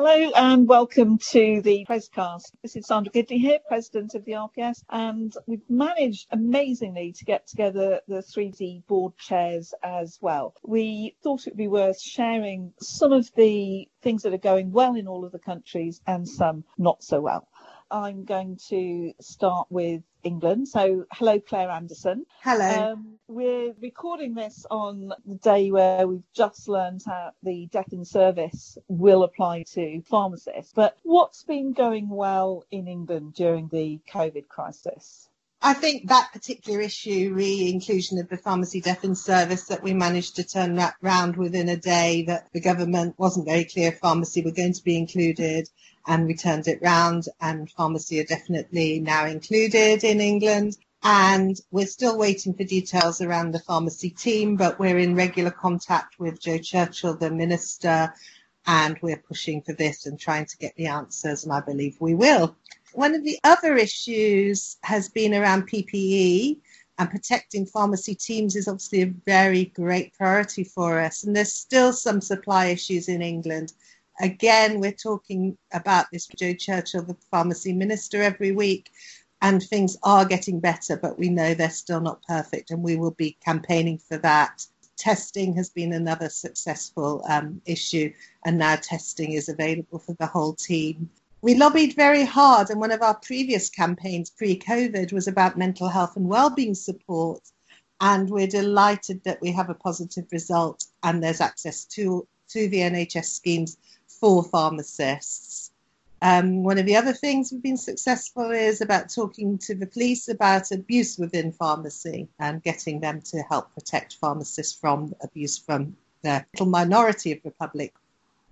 Hello and welcome to the PrezCast. This is Sandra Gidley here, President of the RPS, and we've managed amazingly to get together the 3D board chairs as well. We thought it would be worth sharing some of the things that are going well in all of the countries and some not so well. I'm going to start with England. So, hello, Claire Anderson. Hello. Um, we're recording this on the day where we've just learned how the death in service will apply to pharmacists. But what's been going well in England during the COVID crisis? I think that particular issue, re inclusion of the pharmacy death in service, that we managed to turn that round within a day, that the government wasn't very clear if pharmacy were going to be included, and we turned it round, and pharmacy are definitely now included in England. And we're still waiting for details around the pharmacy team, but we're in regular contact with Jo Churchill, the minister, and we're pushing for this and trying to get the answers, and I believe we will. One of the other issues has been around PPE and protecting pharmacy teams is obviously a very great priority for us. And there's still some supply issues in England. Again, we're talking about this with Jo Churchill, the pharmacy minister, every week, and things are getting better, but we know they're still not perfect, and we will be campaigning for that. Testing has been another successful um, issue, and now testing is available for the whole team we lobbied very hard, and one of our previous campaigns pre COVID was about mental health and well-being support. And we're delighted that we have a positive result and there's access to, to the NHS schemes for pharmacists. Um, one of the other things we've been successful is about talking to the police about abuse within pharmacy and getting them to help protect pharmacists from abuse from the little minority of the public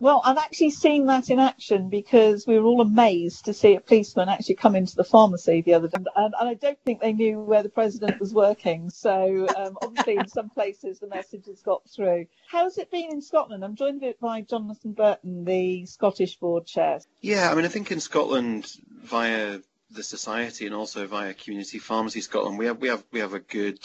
well, I've actually seen that in action because we were all amazed to see a policeman actually come into the pharmacy the other day. And, and I don't think they knew where the president was working. So um, obviously, in some places, the message has got through. How's it been in Scotland? I'm joined by Jonathan Burton, the Scottish board chair. Yeah, I mean, I think in Scotland, via the society and also via Community Pharmacy Scotland, we have we have we have a good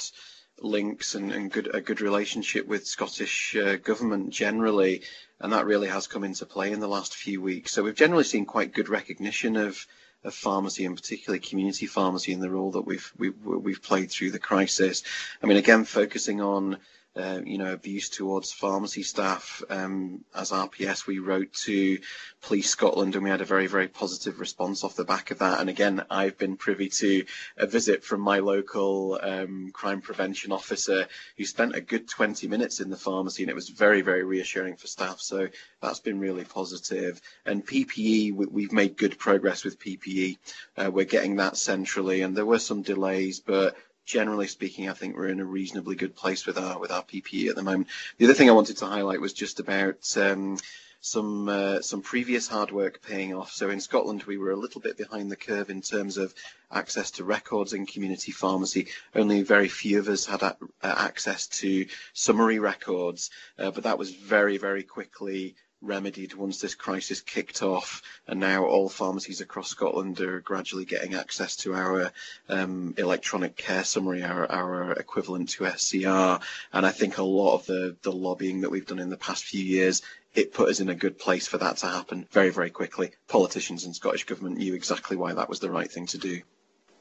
links and, and good a good relationship with Scottish uh, government generally, and that really has come into play in the last few weeks. So we've generally seen quite good recognition of of pharmacy and particularly community pharmacy and the role that we've we've, we've played through the crisis. I mean, again, focusing on uh, you know, abuse towards pharmacy staff. Um, as RPS, we wrote to Police Scotland and we had a very, very positive response off the back of that. And again, I've been privy to a visit from my local um, crime prevention officer who spent a good 20 minutes in the pharmacy and it was very, very reassuring for staff. So that's been really positive. And PPE, we, have made good progress with PPE. Uh, we're getting that centrally and there were some delays, but generally speaking, I think we're in a reasonably good place with our with our PPE at the moment. The other thing I wanted to highlight was just about um, some uh, some previous hard work paying off. So in Scotland, we were a little bit behind the curve in terms of access to records in community pharmacy. Only very few of us had a, uh, access to summary records, uh, but that was very very quickly remedied once this crisis kicked off, and now all pharmacies across Scotland are gradually getting access to our um, electronic care summary, our, our equivalent to SCR. And I think a lot of the, the lobbying that we've done in the past few years it put us in a good place for that to happen very, very quickly. Politicians and Scottish Government knew exactly why that was the right thing to do.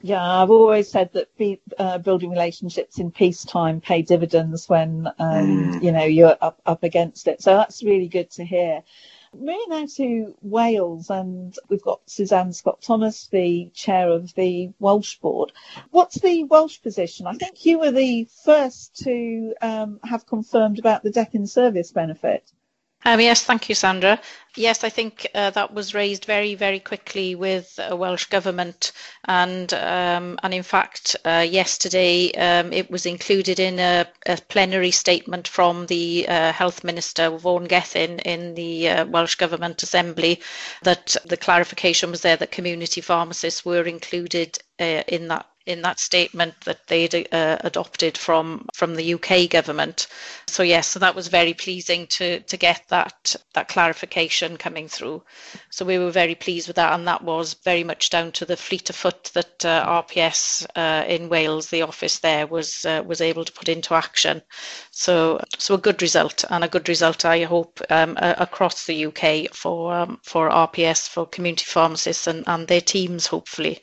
Yeah, I've always said that be, uh, building relationships in peacetime pay dividends when um, mm. you know you're up up against it. So that's really good to hear. Moving now to Wales, and we've got Suzanne Scott Thomas, the chair of the Welsh board. What's the Welsh position? I think you were the first to um, have confirmed about the death in service benefit. Um, yes, thank you, Sandra. Yes, I think uh, that was raised very, very quickly with the Welsh government, and um, and in fact, uh, yesterday um, it was included in a, a, plenary statement from the uh, health minister Vaughan Gething in the uh, Welsh government assembly that the clarification was there that community pharmacists were included uh, in that in that statement that they'd uh, adopted from from the UK government. So yes, so that was very pleasing to to get that that clarification coming through. So we were very pleased with that, and that was very much down to the fleet of foot that uh, RPS uh, in Wales, the office there, was uh, was able to put into action. So so a good result, and a good result I hope um, across the UK for um, for RPS for community pharmacists and, and their teams hopefully.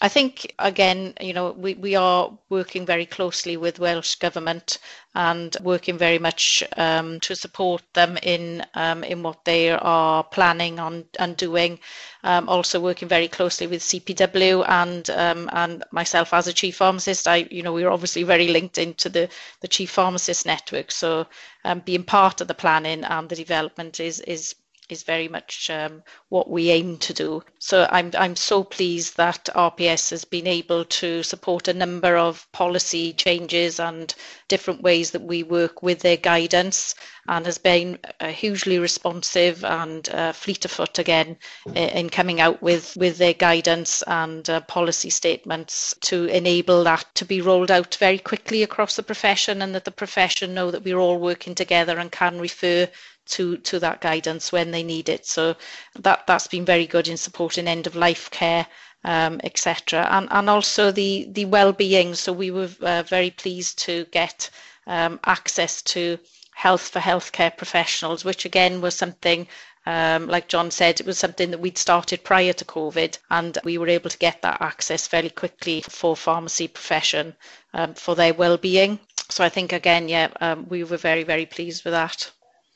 I think again, you know, we, we are working very closely with Welsh Government and working very much um, to support them in um, in what they are planning on and doing. Um, also working very closely with CPW and um, and myself as a chief pharmacist. I you know we're obviously very linked into the the chief pharmacist network. So um, being part of the planning and the development is is is very much um, what we aim to do. So I'm I'm so pleased that RPS has been able to support a number of policy changes and different ways that we work with their guidance, and has been uh, hugely responsive and uh, fleet of foot again in coming out with with their guidance and uh, policy statements to enable that to be rolled out very quickly across the profession, and that the profession know that we're all working together and can refer to to that guidance when they need it. So that that's been very good in supporting end of life care. Um, etc. And and also the the well-being. So we were uh, very pleased to get um, access to health for healthcare professionals, which again was something um, like John said, it was something that we'd started prior to COVID, and we were able to get that access fairly quickly for pharmacy profession um, for their well-being. So I think again, yeah, um, we were very very pleased with that.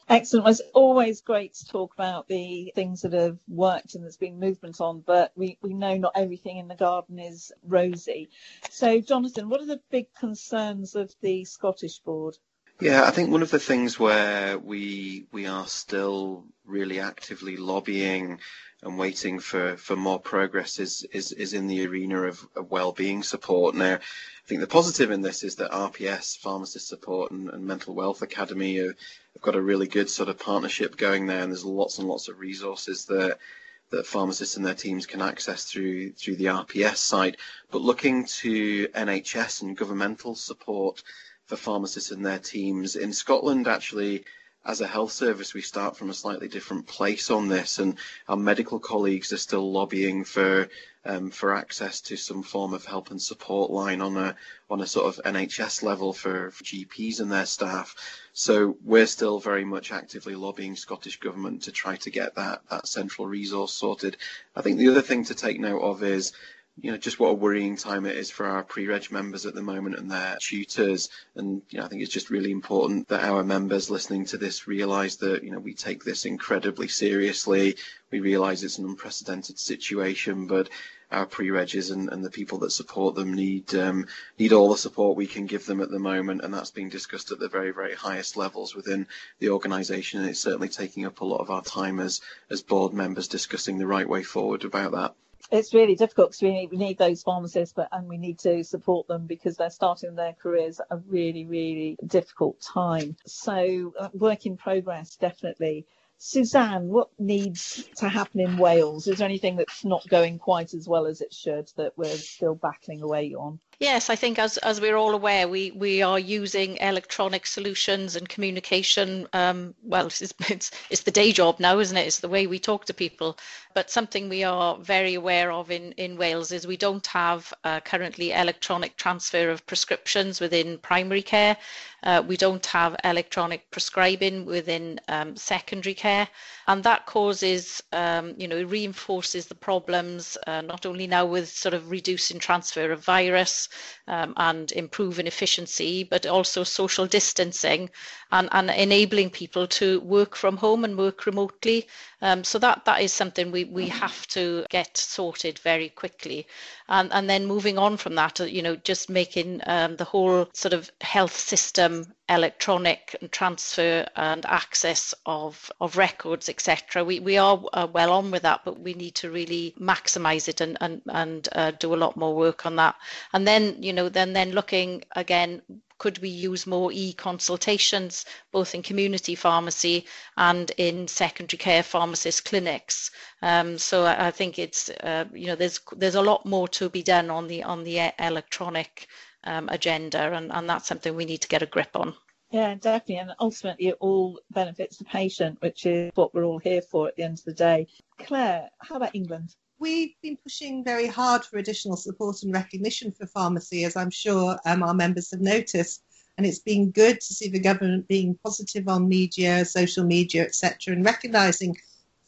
Excellent. It's always great to talk about the things that have worked and there's been movement on, but we, we know not everything in the garden is rosy. So, Jonathan, what are the big concerns of the Scottish Board? Yeah, I think one of the things where we we are still really actively lobbying and waiting for, for more progress is, is, is in the arena of, of well-being support. Now, I think the positive in this is that RPS, Pharmacist Support and, and Mental Wealth Academy are, have got a really good sort of partnership going there and there's lots and lots of resources that that pharmacists and their teams can access through through the RPS site. But looking to NHS and governmental support for pharmacists and their teams in Scotland, actually, as a health service, we start from a slightly different place on this, and our medical colleagues are still lobbying for um, for access to some form of help and support line on a on a sort of NHS level for, for GPs and their staff. So we're still very much actively lobbying Scottish government to try to get that that central resource sorted. I think the other thing to take note of is you know, just what a worrying time it is for our pre-reg members at the moment and their tutors. And, you know, I think it's just really important that our members listening to this realise that, you know, we take this incredibly seriously. We realise it's an unprecedented situation, but our pre-regs and, and the people that support them need um, need all the support we can give them at the moment, and that's being discussed at the very very highest levels within the organisation. And it's certainly taking up a lot of our time as as board members discussing the right way forward about that it's really difficult because we need, we need those pharmacists, but and we need to support them because they're starting their careers at a really, really difficult time. So, uh, work in progress, definitely. Suzanne, what needs to happen in Wales? Is there anything that's not going quite as well as it should that we're still battling away on? Yes, I think as as we're all aware, we we are using electronic solutions and communication. Um, well, it's, it's it's the day job now, isn't it? It's the way we talk to people. But something we are very aware of in in Wales is we don't have uh, currently electronic transfer of prescriptions within primary care. Uh, we don't have electronic prescribing within um, secondary care, and that causes, um, you know, reinforces the problems uh, not only now with sort of reducing transfer of virus um, and improving efficiency, but also social distancing and, and enabling people to work from home and work remotely. Um, so that that is something we, we have to get sorted very quickly. And, and then moving on from that, you know, just making um, the whole sort of health system electronic transfer and access of of records etc we we are uh, well on with that but we need to really maximize it and and and uh, do a lot more work on that. And then you know then then looking again could we use more e-consultations both in community pharmacy and in secondary care pharmacist clinics? Um, so I, I, think it's uh, you know there's there's a lot more to be done on the on the electronic um, agenda and, and that's something we need to get a grip on yeah, definitely. And ultimately, it all benefits the patient, which is what we're all here for at the end of the day. Claire, how about England? We've been pushing very hard for additional support and recognition for pharmacy, as I'm sure um, our members have noticed. And it's been good to see the government being positive on media, social media, etc., and recognising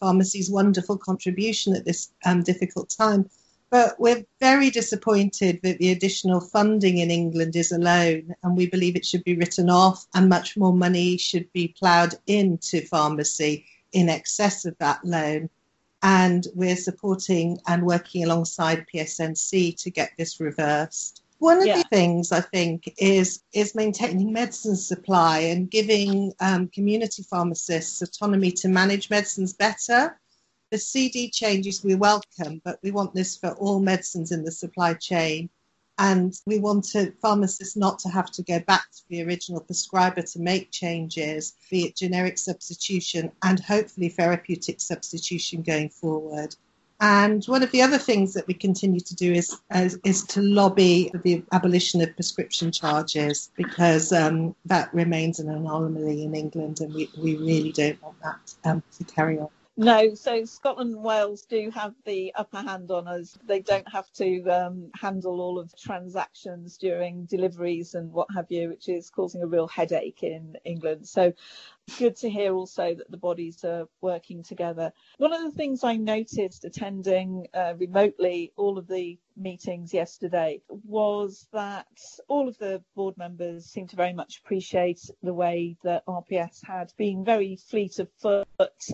pharmacy's wonderful contribution at this um, difficult time. But we're very disappointed that the additional funding in England is a loan, and we believe it should be written off, and much more money should be ploughed into pharmacy in excess of that loan and we're supporting and working alongside PSNC to get this reversed. One of yeah. the things I think is is maintaining medicine supply and giving um, community pharmacists autonomy to manage medicines better. The CD changes we welcome, but we want this for all medicines in the supply chain. And we wanted pharmacists not to have to go back to the original prescriber to make changes, be it generic substitution and hopefully therapeutic substitution going forward. And one of the other things that we continue to do is is, is to lobby the abolition of prescription charges because um, that remains an anomaly in England, and we, we really don't want that um, to carry on. No, so Scotland and Wales do have the upper hand on us. They don't have to um, handle all of the transactions during deliveries and what have you, which is causing a real headache in England. So good to hear also that the bodies are working together. One of the things I noticed attending uh, remotely all of the meetings yesterday was that all of the board members seemed to very much appreciate the way that RPS had been very fleet of foot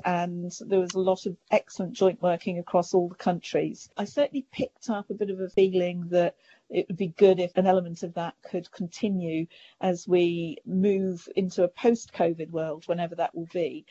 and there was a lot of excellent joint working across all the countries. I certainly picked up a bit of a feeling that it would be good if an element of that could continue as we move into a post COVID world, whenever that will be.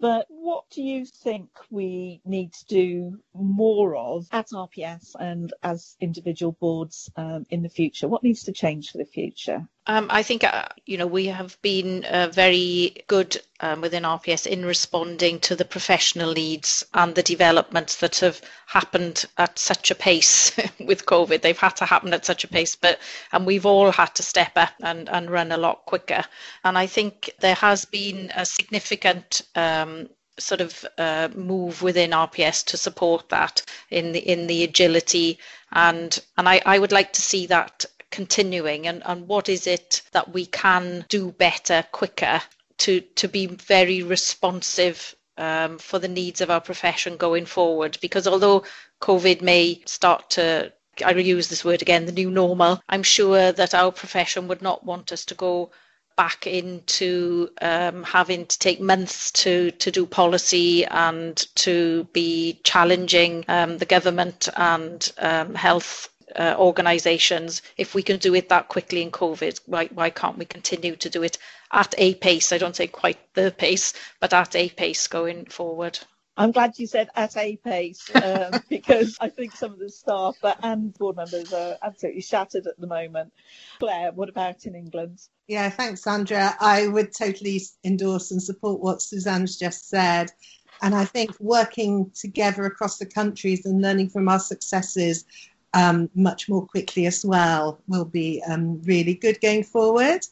But what do you think we need to do more of at RPS and as individual boards um, in the future? What needs to change for the future? Um, I think uh, you know we have been uh, very good um, within RPS in responding to the professional needs and the developments that have happened at such a pace with COVID. They've had to happen at such a pace, but and we've all had to step up and, and run a lot quicker. And I think there has been a significant um, sort of uh, move within RPS to support that in the in the agility and and I, I would like to see that continuing and, and what is it that we can do better, quicker to, to be very responsive um, for the needs of our profession going forward. Because although COVID may start to, I will use this word again, the new normal, I'm sure that our profession would not want us to go back into um, having to take months to, to do policy and to be challenging um, the government and um, health uh, organisations, if we can do it that quickly in COVID, why, why can't we continue to do it at a pace? I don't say quite the pace, but at a pace going forward. I'm glad you said at a pace um, because I think some of the staff and board members are absolutely shattered at the moment. Claire, what about in England? Yeah, thanks, Sandra. I would totally endorse and support what Suzanne's just said. And I think working together across the countries and learning from our successes um, much more quickly as well will be um, really good going forward.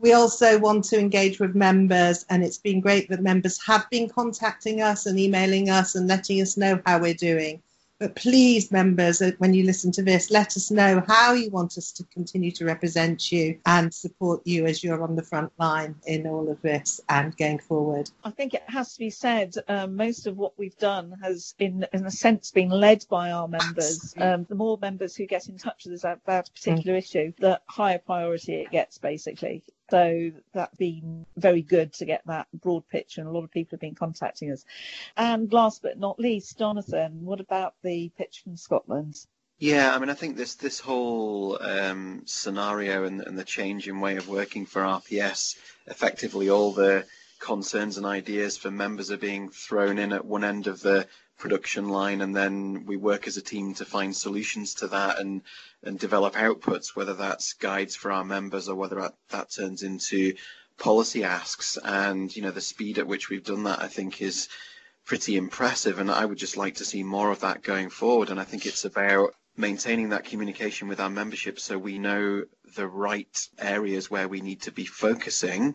We also want to engage with members, and it's been great that members have been contacting us and emailing us and letting us know how we're doing. But please, members, uh, when you listen to this, let us know how you want us to continue to represent you and support you as you're on the front line in all of this and going forward. I think it has to be said, um, most of what we've done has, in, in a sense, been led by our members. Um, the more members who get in touch with us about a particular mm. issue, the higher priority it gets, basically. So that's been very good to get that broad picture, and a lot of people have been contacting us. And last but not least, Jonathan, what about the pitch from Scotland? Yeah, I mean, I think this this whole um, scenario and, and the change in way of working for RPS, effectively all the concerns and ideas for members are being thrown in at one end of the production line and then we work as a team to find solutions to that and and develop outputs whether that's guides for our members or whether that, that turns into policy asks. And you know the speed at which we've done that I think is pretty impressive and I would just like to see more of that going forward. And I think it's about maintaining that communication with our membership so we know the right areas where we need to be focusing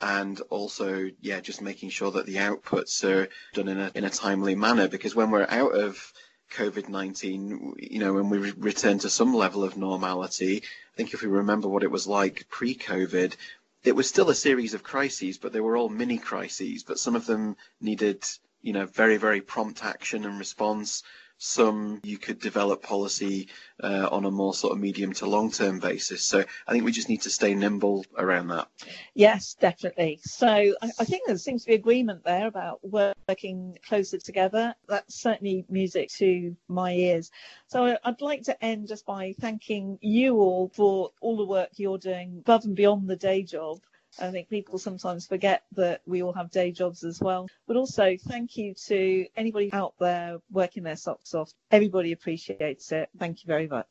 and also yeah just making sure that the outputs are done in a in a timely manner because when we're out of COVID-19 you know when we re- return to some level of normality I think if we remember what it was like pre-COVID it was still a series of crises but they were all mini crises but some of them needed you know very very prompt action and response some you could develop policy uh, on a more sort of medium to long term basis. So I think we just need to stay nimble around that. Yes, definitely. So I, I think there seems to be agreement there about working closer together. That's certainly music to my ears. So I'd like to end just by thanking you all for all the work you're doing above and beyond the day job I think people sometimes forget that we all have day jobs as well. But also, thank you to anybody out there working their socks off. Everybody appreciates it. Thank you very much.